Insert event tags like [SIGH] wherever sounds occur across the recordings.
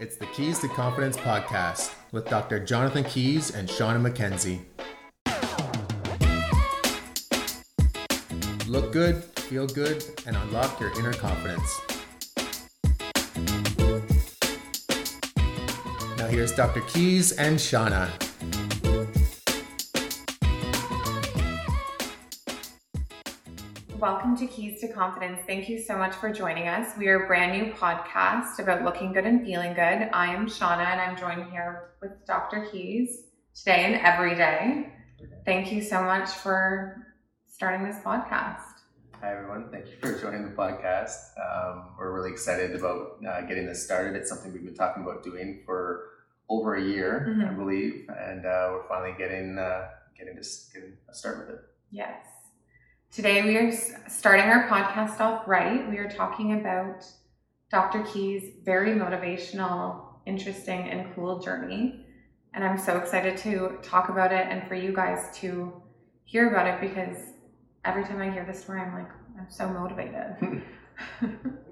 It's the Keys to Confidence podcast with Dr. Jonathan Keys and Shauna Mackenzie. Look good, feel good, and unlock your inner confidence. Now here's Dr. Keys and Shauna. Welcome to Keys to Confidence. Thank you so much for joining us. We are a brand new podcast about looking good and feeling good. I am Shauna and I'm joined here with Dr. Keys today and every day. Thank you so much for starting this podcast. Hi, everyone. Thank you for joining the podcast. Um, we're really excited about uh, getting this started. It's something we've been talking about doing for over a year, Mhm. I believe, and uh, we're finally getting uh, getting to getting a start with it. Yes. Today we are starting our podcast off right. We are talking about Dr. Key's very motivational, interesting, and cool journey. And I'm so excited to talk about it and for you guys to hear about it because every time I hear the story, I'm like, I'm so motivated. [LAUGHS] [LAUGHS]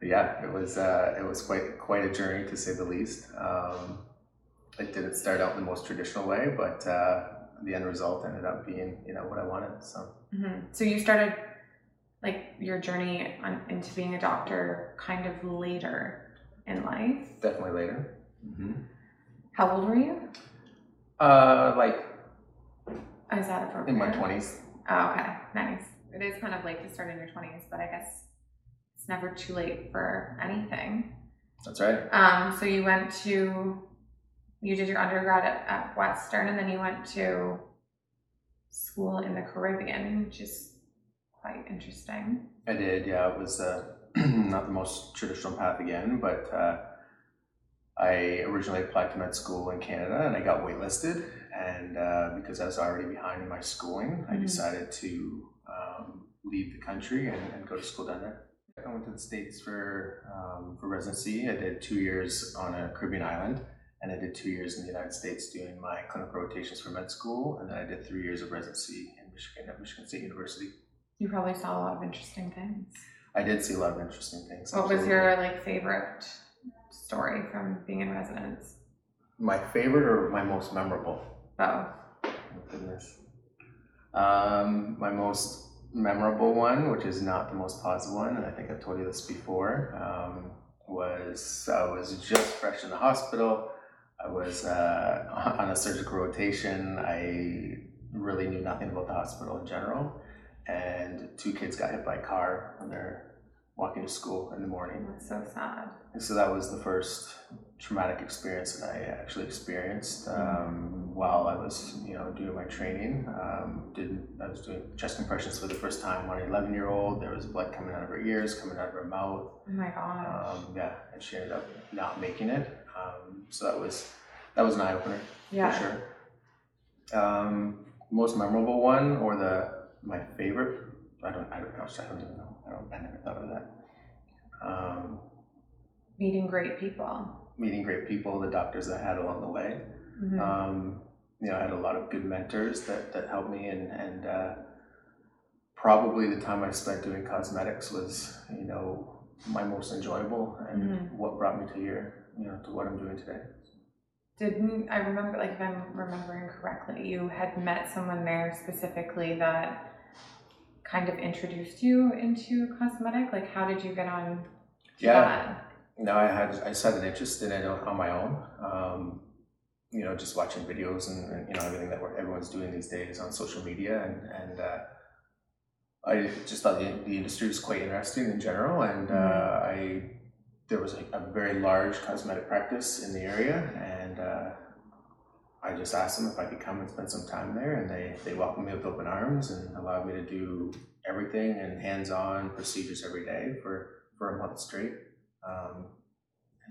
Yeah, it was uh, it was quite quite a journey to say the least. Um, it didn't start out in the most traditional way, but uh, the end result ended up being you know what I wanted. So Mhm. So you started like your journey on, into being a doctor kind of later in life. definitely later. Mm-hmm. How old were you? Uh, like Is that appropriate? in my twenties. Oh, okay. Nice. It is kind of late to start in your 20s, but I guess it's never too late for anything. That's right. Um, so you went to, you did your undergrad at, at Western, and then you went to school in the Caribbean, which is quite interesting. I did, yeah. It was uh, [CLEARS THROAT] not the most traditional path again, but uh, I originally applied to med school in Canada and I got waitlisted. And uh, because I was already behind in my schooling, I Mhm. decided to um, leave the country and, and go to school down there. I went to the States for, um, for residency. I did two years on a Caribbean island, and I did two years in the United States doing my clinical rotations for med school. And then I did three years of residency in Michigan at Michigan State University. You probably saw a lot of interesting things. I did see a lot of interesting things. What was your like favorite story from being in residence? my favorite or my most memorable? Both. Oh, goodness. Um, my most memorable one, which is not the most positive one, and I think I've told you this before, um, was I was just fresh in the hospital. I was uh, [LAUGHS] on a surgical rotation. I really knew nothing about the hospital in general, and two kids got hit by a car when they're walking to school in the morning. That's so sad. And so that was the first traumatic experience that I actually experienced um, while I was, you know, doing my training. Um, did I was doing chest compressions for the first time on an 11 year old. There was blood coming out of her ears, coming out of her mouth. Oh my gosh. Um, yeah, and she ended up not making it. Um, so that was that was an eye opener yeah. for sure. Um, most memorable one or the my favorite? I don't. I don't. know. I don't even know. I don't. I never thought of that. Um, Meeting great people. meeting great people, the doctors I had along the way. Mhm. Um, you know, I had a lot of good mentors that, that helped me, and and uh, probably the time I spent doing cosmetics was, you know, my most enjoyable and Mhm. what brought me to here, you know, to what I'm doing today. Didn't I remember, like, if I'm remembering correctly, you had met someone there specifically that kind of introduced you into cosmetic? Like, how did you get on Yeah. that? No, I had I just had an interest in it on, my own. Um, you know, just watching videos and, and you know everything that everyone's doing these days on social media, and and uh, I just thought the, the industry was quite interesting in general, and uh, I there was a, a very large cosmetic practice in the area, and uh, I just asked them if I could come and spend some time there, and they they welcomed me with open arms and allowed me to do everything and hands-on procedures every day for for a month straight. Um,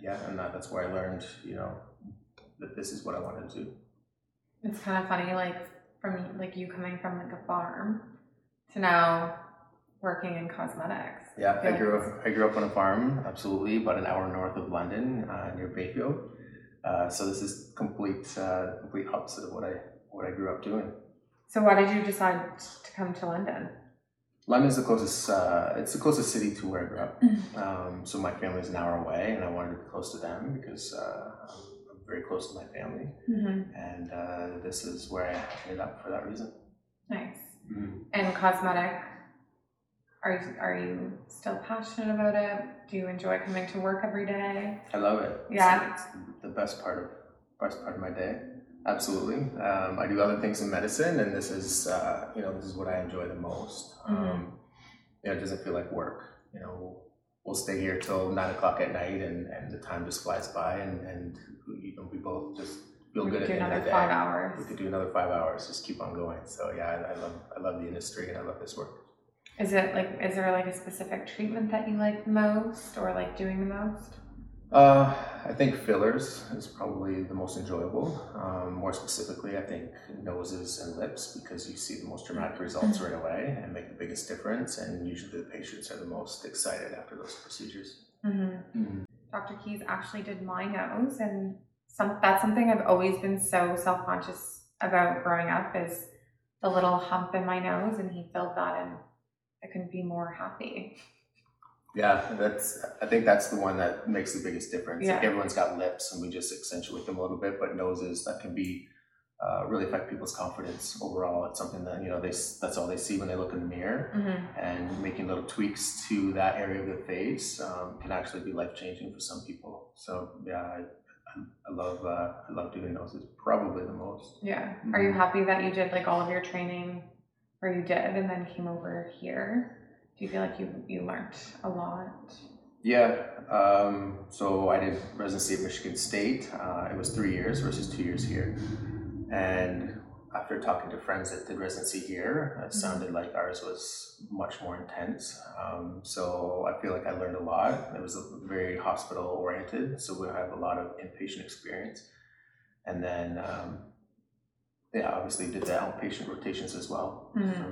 yeah, and that, that's where I learned, you know, that this is what I wanted to do. It's kind of funny, like, from like you coming from like a farm to now working in cosmetics. Yeah, I grew up. I grew up on a farm, absolutely, about an hour north of London, uh, near Bayfield. Uh, so this is complete, uh, complete opposite of what I what I grew up doing. So, why did you decide to come to London? London's the closest. Uh, it's the closest city to where I grew up. Mm. Um, so my family is an hour away, and I wanted to be close to them because uh, I'm, very close to my family, hmm and uh, this is where I ended up for that reason. Nice. And cosmetic, are you, are you still passionate about it? Do you enjoy coming to work every day? I love it. Yeah. it's, the best part of best part of my day. Absolutely. Um, I do other things in medicine, and this is uh, you know this is what I enjoy the most. Mhm. Um, you know, it doesn't feel like work. You know, we'll, stay here till nine o'clock at night, and, and the time just flies by, and and you know we both just feel We good at the end of the day. five hours. We could do another five hours. Just keep on going. So yeah, I, I love I love the industry, and I love this work. Is it like, is there like a specific treatment that you like most or like doing the most? Uh, I think fillers is probably the most enjoyable. Um, more specifically, I think noses and lips because you see the most dramatic results right away and make the biggest difference. And usually the patients are the most excited after those procedures. Mm-hmm. Dr. Keys actually did my nose, and some that's something I've always been so self conscious about growing up is the little hump in my nose, and he filled that, and I couldn't be more happy. Yeah, that's. I think that's the one that makes the biggest difference. Like Yeah. everyone's got lips, and we just accentuate them a little bit, but noses that can be. Uh, really affect people's confidence overall. It's something that you know they that's all they see when they look in the mirror. Mm-hmm. and making little tweaks to that area of the face um, can actually be life changing for some people. So yeah, I, I, love uh, I love doing noses probably the most. Yeah. Are you Mhm. happy that you did like all of your training, or you did, and then came over here? Do you feel like you you learned a lot? Yeah. Um, so I did residency at Michigan State. Uh, it was three years versus two years here, and after talking to friends that did residency here, it Mhm. sounded like ours was much more intense. Um, so I feel like I learned a lot. It was a very hospital oriented, so we have a lot of inpatient experience. And then, um, yeah, obviously did the outpatient rotations as well. Mhm. So,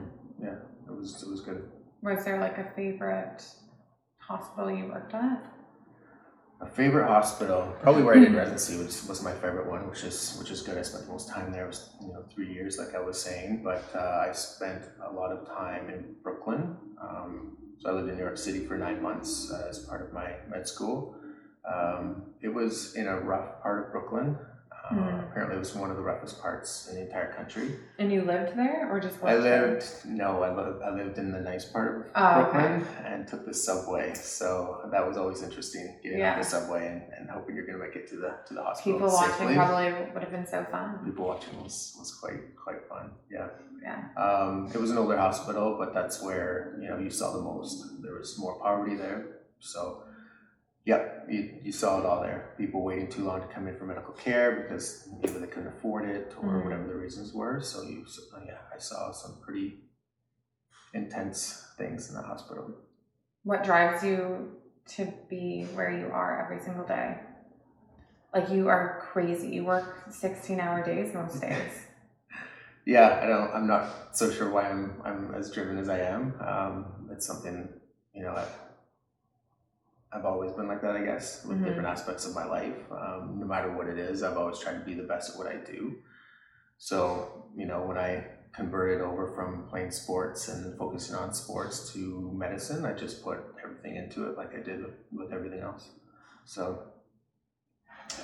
yeah, it was it was good. Was there like a favorite hospital you worked at? A favorite hospital, probably where I did [LAUGHS] residency, which was my favorite one, which is which is good. I spent the most time there. It was you know three years, like I was saying, but uh, I spent a lot of time in Brooklyn. Um, so I lived in New York City for nine months uh, as part of my med school. Um, it was in a rough part of Brooklyn. Uh, Mhm. Apparently, it was one of the roughest parts in the entire country. And you lived there, or just I worked there? lived no, I lived I lived in the nice part of Oh, Brooklyn and took the subway. So that was always interesting, getting Yeah. on the subway and, and hoping you're gonna make it to the to the hospital People watching probably would have been so fun. People watching was, was quite quite fun. Yeah. Yeah. Um, it was an older hospital, but that's where you know you saw the most. There was more poverty there, so yeah, you, you saw it all there. People waiting too long to come in for medical care because either they couldn't afford it or Mhm. whatever the reasons were. So you, so, yeah, I saw some pretty intense things in the hospital. What drives you to be where you are every single day? Like you are crazy. You work 16 hour days most [LAUGHS] days. Yeah, I don't. I'm not so sure why I'm I'm as driven as I am. Um, it's something you know. I've, I've always been like that, I guess, with Mhm. different aspects of my life. Um, no matter what it is, I've always tried to be the best at what I do. So you know, when I converted over from playing sports and focusing on sports to medicine, I just put everything into it, like I did with, with everything else. So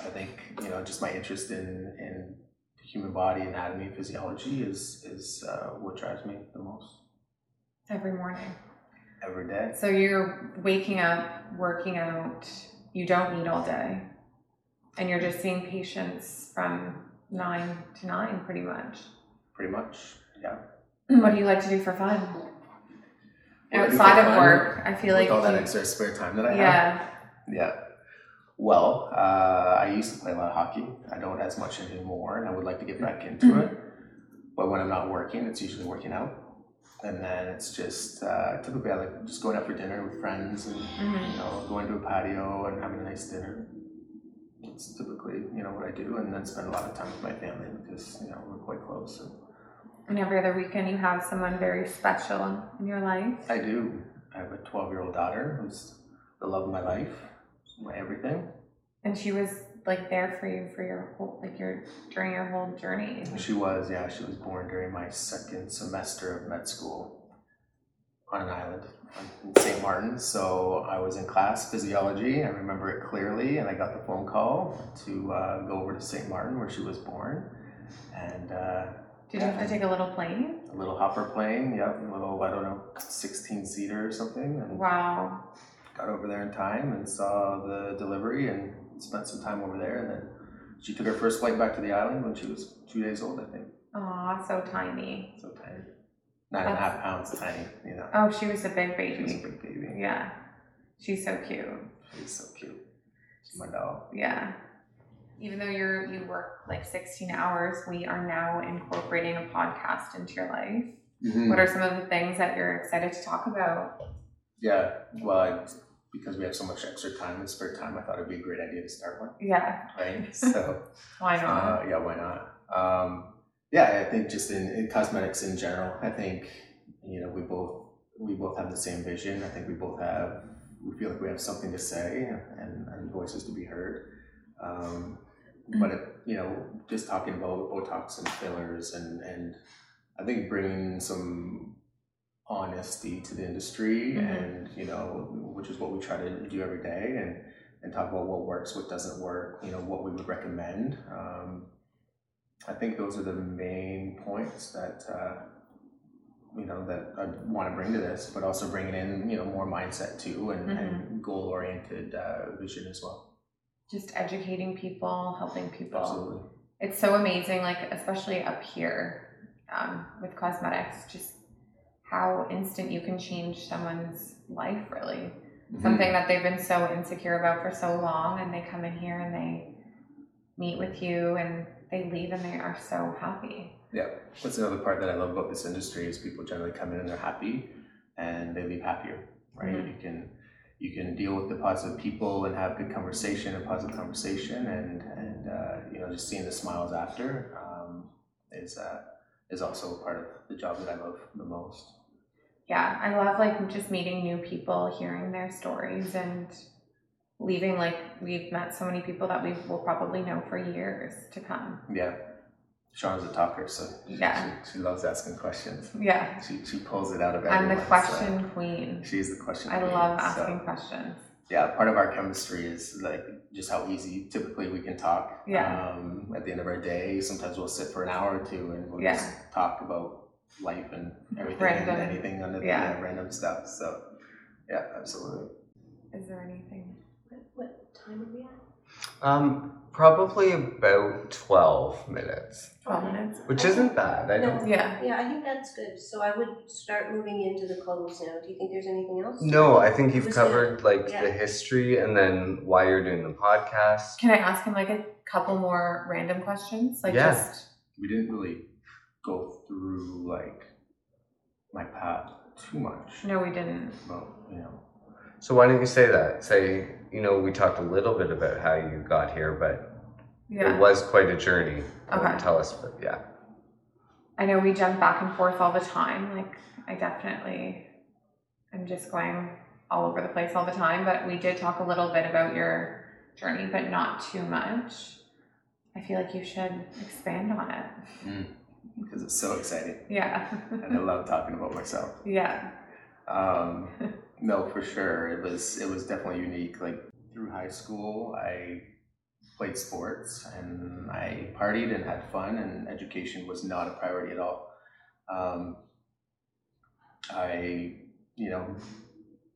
I think you know, just my interest in in the human body, anatomy, physiology is is uh, what drives me the most Every morning. Every day. So you're waking up, working out, you don't eat all day, and you're just seeing patients from nine to nine pretty much. Pretty much, yeah. What do you like to do for fun? What Outside of fun work, I feel With like all that you- extra spare time that I have. yeah. Yeah. Well, uh, I used to play a lot of hockey. I don't as much anymore, and I would like to get back into it. But when I'm not working, it's usually working out. And then it's just uh, typically I like just going out for dinner with friends and Mhm. you know going to a patio and having a nice dinner. It's typically you know what I do, and then spend a lot of time with my family because you know we're quite close. And And every other weekend, you have someone very special in your life. I do. I have a 12 year old daughter who's the love of my life, my everything. And she was like there for you for your whole, like your, during your whole journey. She was, yeah, she was born during my second semester of med school. on an island in St. Martin. So I was in class physiology. I remember it clearly, and I got the phone call to uh, go over to St. Martin where she was born, and. Uh, Did you have to take a little plane? a little hopper plane, yep, a little I don't know, sixteen seater or something, and Wow. got over there in time and saw the delivery and spent some time over there, and then she took her first flight back to the island when she was two days old, I think. Aw, so tiny. So tiny, nine and a half pounds, tiny, you know. Oh, she was a big baby. She was a big baby. Yeah. She's so cute. She's so cute. She's my doll. Yeah. Even though you're you work like 16 hours, we are now incorporating a podcast into your life. Mm-hmm. What are some of the things that you're excited to talk about? Yeah, well, I, because we have so much extra time and spare time, I thought it'd be a great idea to start one, Yeah. right? [LAUGHS] So. Why not? Uh, yeah, why not? Um, yeah, I think just in, in cosmetics in general, I think you know we both we both have the same vision. I think we both have we feel like we have something to say and, and voices to be heard. Um, but it, you know, just talking about Botox and fillers and and I think bringing some honesty to the industry Mhm. and you know which is what we try to do every day and and talk about what works what doesn't work you know what we would recommend um, i think those are the main points that uh, you know that i want to bring to this but also bringing in you know more mindset too and, and goal oriented uh, vision as well Just educating people, helping people. absolutely It's so amazing, like especially up here um, with cosmetics, just how instant you can change someone's life. Really, Mm-hmm. something that they've been so insecure about for so long, and they come in here and they meet with you, and they leave and they are so happy. Yeah, that's another part that I love about this industry is people generally come in and they're happy, and they leave happier, right? Mhm. You can you can deal with the positive people and have good conversation and positive conversation, and and uh, you know just seeing the smiles after um, is uh, is also a part of the job that I love the most. Yeah, I love like just meeting new people, hearing their stories, and leaving like we've met so many people that we will probably know for years to come. Yeah, Sean's a talker, so Yeah. she, she loves asking questions. Yeah, She, she pulls it out of I'm everyone. the so question queen. she's the question. I queen, love so- asking questions. yeah, part of our chemistry is like just how easy typically we can talk. Yeah. Um, at the end of our day, sometimes we'll sit for an hour or two and we'll Yeah. just talk about life and everything Random. and anything under the Yeah. yeah, random stuff. So, yeah, absolutely. Is there anything? What, what time are we at? Um, probably about 12 minutes, 12 minutes? which isn't bad. I don't. Yeah. Yeah, I think that's good. So I would start moving into the clothes now. Do you think there's anything else? No, I think you've Was covered like yeah. the history and then why you're doing the podcast. Can I ask him like a couple more random questions? Like Yeah. just We didn't really go through like my path too much. no, we didn't. Well, you know, So why don't you say that? Say, you know, we talked a little bit about how you got here, but Yeah. it was quite a journey. Okay. Tell us, but yeah. I know we jump back and forth all the time. Like I definitely I'm just going all over the place all the time. But we did talk a little bit about your journey, but not too much. I feel like you should expand on it. Mm. Because it's so exciting Yeah. and I love talking about myself. [LAUGHS] yeah. Um, no, for sure. It was it was definitely unique. Like through high school, I played sports and I partied and had fun, and education was not a priority at all. Um, I, you know,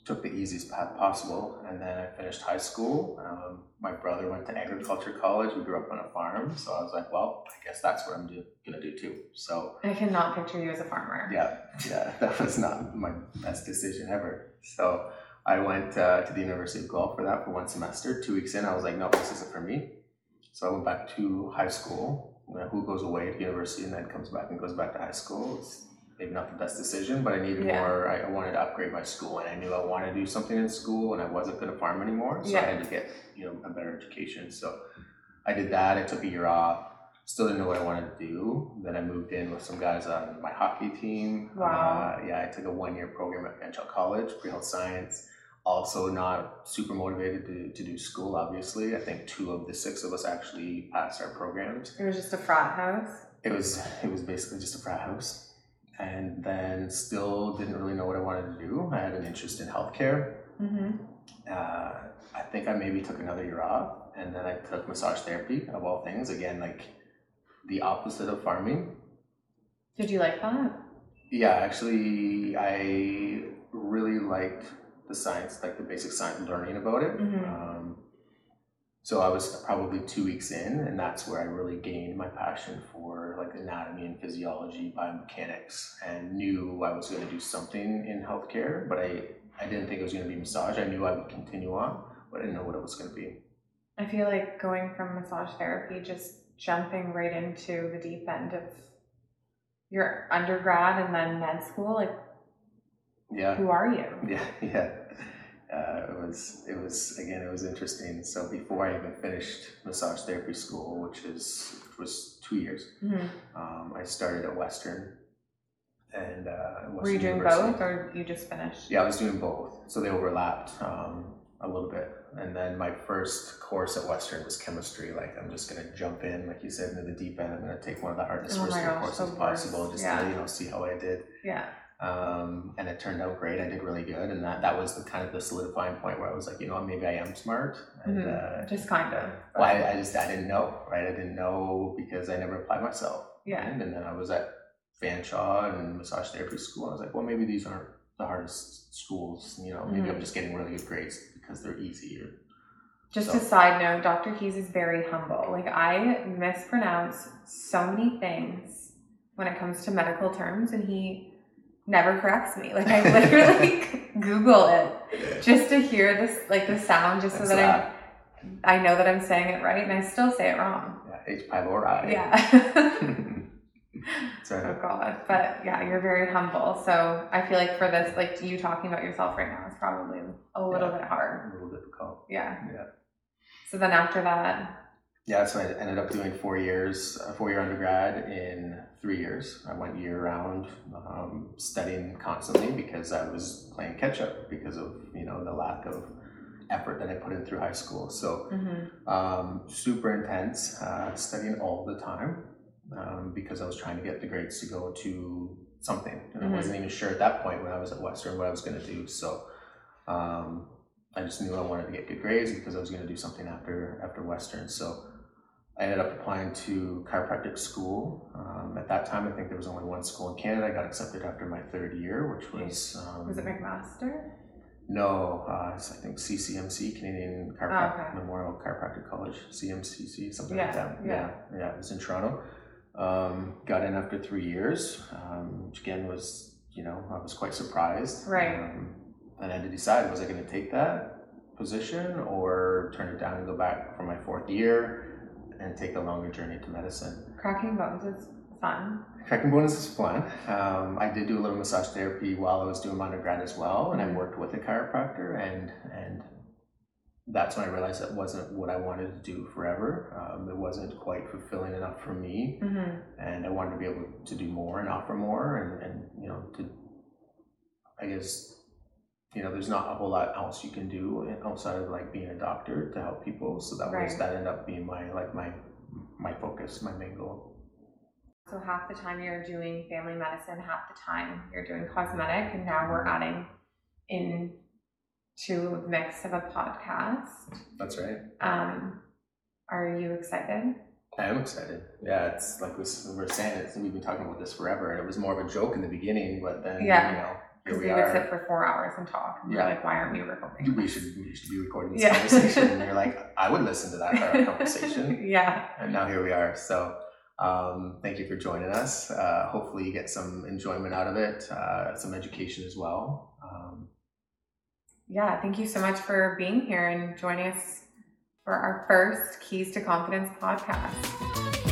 took the easiest path possible, and then I finished high school. Um, my brother went to agriculture college. We grew up on a farm, so I was like, well, I guess that's what I'm do- gonna do too. So I cannot picture you as a farmer. yeah, yeah, [LAUGHS] that was not my best decision ever. So I went uh, to the University of Guelph for that for one semester. Two weeks in, I was like, no, this isn't for me. So I went back to high school. You know, who goes away to university and then comes back and goes back to high school? It's maybe not the best decision, but I needed Yeah. more. I, I wanted to upgrade my school, and I knew I wanted to do something in school, and I wasn't going to farm anymore. So Yeah. I had to get you know a better education. So I did that. I took a year off. Still didn't know what I wanted to do. Then I moved in with some guys on my hockey team. Wow. Uh, yeah, I took a one year program at Fanshawe College, pre health science. Also, not super motivated to, to do school, obviously. I think two of the six of us actually passed our programs. It was just a frat house. It was it was basically just a frat house. And then still didn't really know what I wanted to do. I had an interest in healthcare. Mm-hmm. Uh, I think I maybe took another year off, and then I took massage therapy of all things. Again, like the opposite of farming. Did you like that? Yeah, actually, I really liked the science, like the basic science, learning about it. Mhm. Um, so I was probably two weeks in, and that's where I really gained my passion for like anatomy and physiology, biomechanics, and knew I was going to do something in healthcare. But I, I didn't think it was going to be massage. I knew I would continue on, but I didn't know what it was going to be. I feel like going from massage therapy, just jumping right into the deep end of your undergrad and then med school, like Yeah. who are you? Yeah, [LAUGHS] yeah. Uh, it was it was again it was interesting. So before I even finished massage therapy school, which is which was two years, Mhm. um, I started at Western. And uh, Western Were you doing University. both or you just finished? Yeah, I was doing both, so they overlapped um, a little bit. And then my first course at Western was chemistry. Like I'm just gonna jump in, like you said, into the deep end. I'm gonna take one of the hardest Oh first gosh, courses the possible, just Yeah. to you know see how I did Yeah. Um, and it turned out great. I did really good, and that that was the kind of the solidifying point where I was like, you know, maybe I am smart. And Mhm. uh, Just kind of. well, I, I just I didn't know, right? I didn't know because I never applied myself. Yeah. right? And then I was at Fanshawe and massage therapy school. I was like, well, maybe these aren't the hardest schools. You know, maybe I'm Mhm. just getting really good grades because they're easier. Just So- a side note, Dr. Keys is very humble. Like I mispronounce so many things when it comes to medical terms and he never corrects me. Like I literally [LAUGHS] Google it just to hear this like the sound just so That's that I I know that I'm saying it right and I still say it wrong. Yeah, H. pylori. Yeah. so [LAUGHS] [LAUGHS] oh god. But yeah, you're very humble. So I feel like for this, like you talking about yourself right now is probably a little Yeah. bit hard. a little difficult. Yeah. Yeah. So then after that, Yeah, so I ended up doing four years, a four year undergrad in three years. I went year round um, studying constantly because I was playing catch up because of you know the lack of effort that I put in through high school. So mhm, um, super intense, uh, studying all the time um, because I was trying to get the grades to go to something, and Mhm. I wasn't even sure at that point when I was at Western what I was going to do. So. Um, I just knew I wanted to get good grades because I was going to do something after after Western. So I ended up applying to chiropractic school. Um, at that time, I think there was only one school in Canada. I got accepted after my third year, which was um, was it McMaster? no, uh, I think CCMC, Canadian Oh, okay. Memorial Chiropractic College, CMCC, something Yeah, like that. yeah. yeah, yeah. It was in Toronto. Um, got in after three years, um, which again was, you know, I was quite surprised. Right. Um, and I had to decide was I going to take that position or turn it down and go back for my fourth year and take a longer journey to medicine. Cracking bones is fun. Cracking bones is fun. Um, I did do a little massage therapy while I was doing my undergrad as well, and I worked with a chiropractor, and and that's when I realized that wasn't what I wanted to do forever. Um, it wasn't quite fulfilling enough for me, hmm and I wanted to be able to do more and offer more, and and you know to, I guess, you know, there's not a whole lot else you can do outside of like being a doctor to help people. So that was that ended up being my like my my focus, my main goal. So half the time you're doing family medicine, half the time you're doing cosmetic, and now we're adding in to the mix of a podcast. That's right. Um, are you excited? I am excited. Yeah, it's like we we're saying, it's, we've been talking about this forever, and it was more of a joke in the beginning, but then Yeah. you know, here Because we we would sit for four hours and talk. And Yeah. We're like, why aren't we recording? We this?" should we should be recording this Yeah. conversation. [LAUGHS] And you're like, I would listen to that our conversation, [LAUGHS] yeah. and now here we are. So. Um, thank you for joining us. Uh, hopefully, you get some enjoyment out of it, uh, some education as well. Um, Yeah. Thank you so much for being here and joining us for our first Keys to Confidence podcast.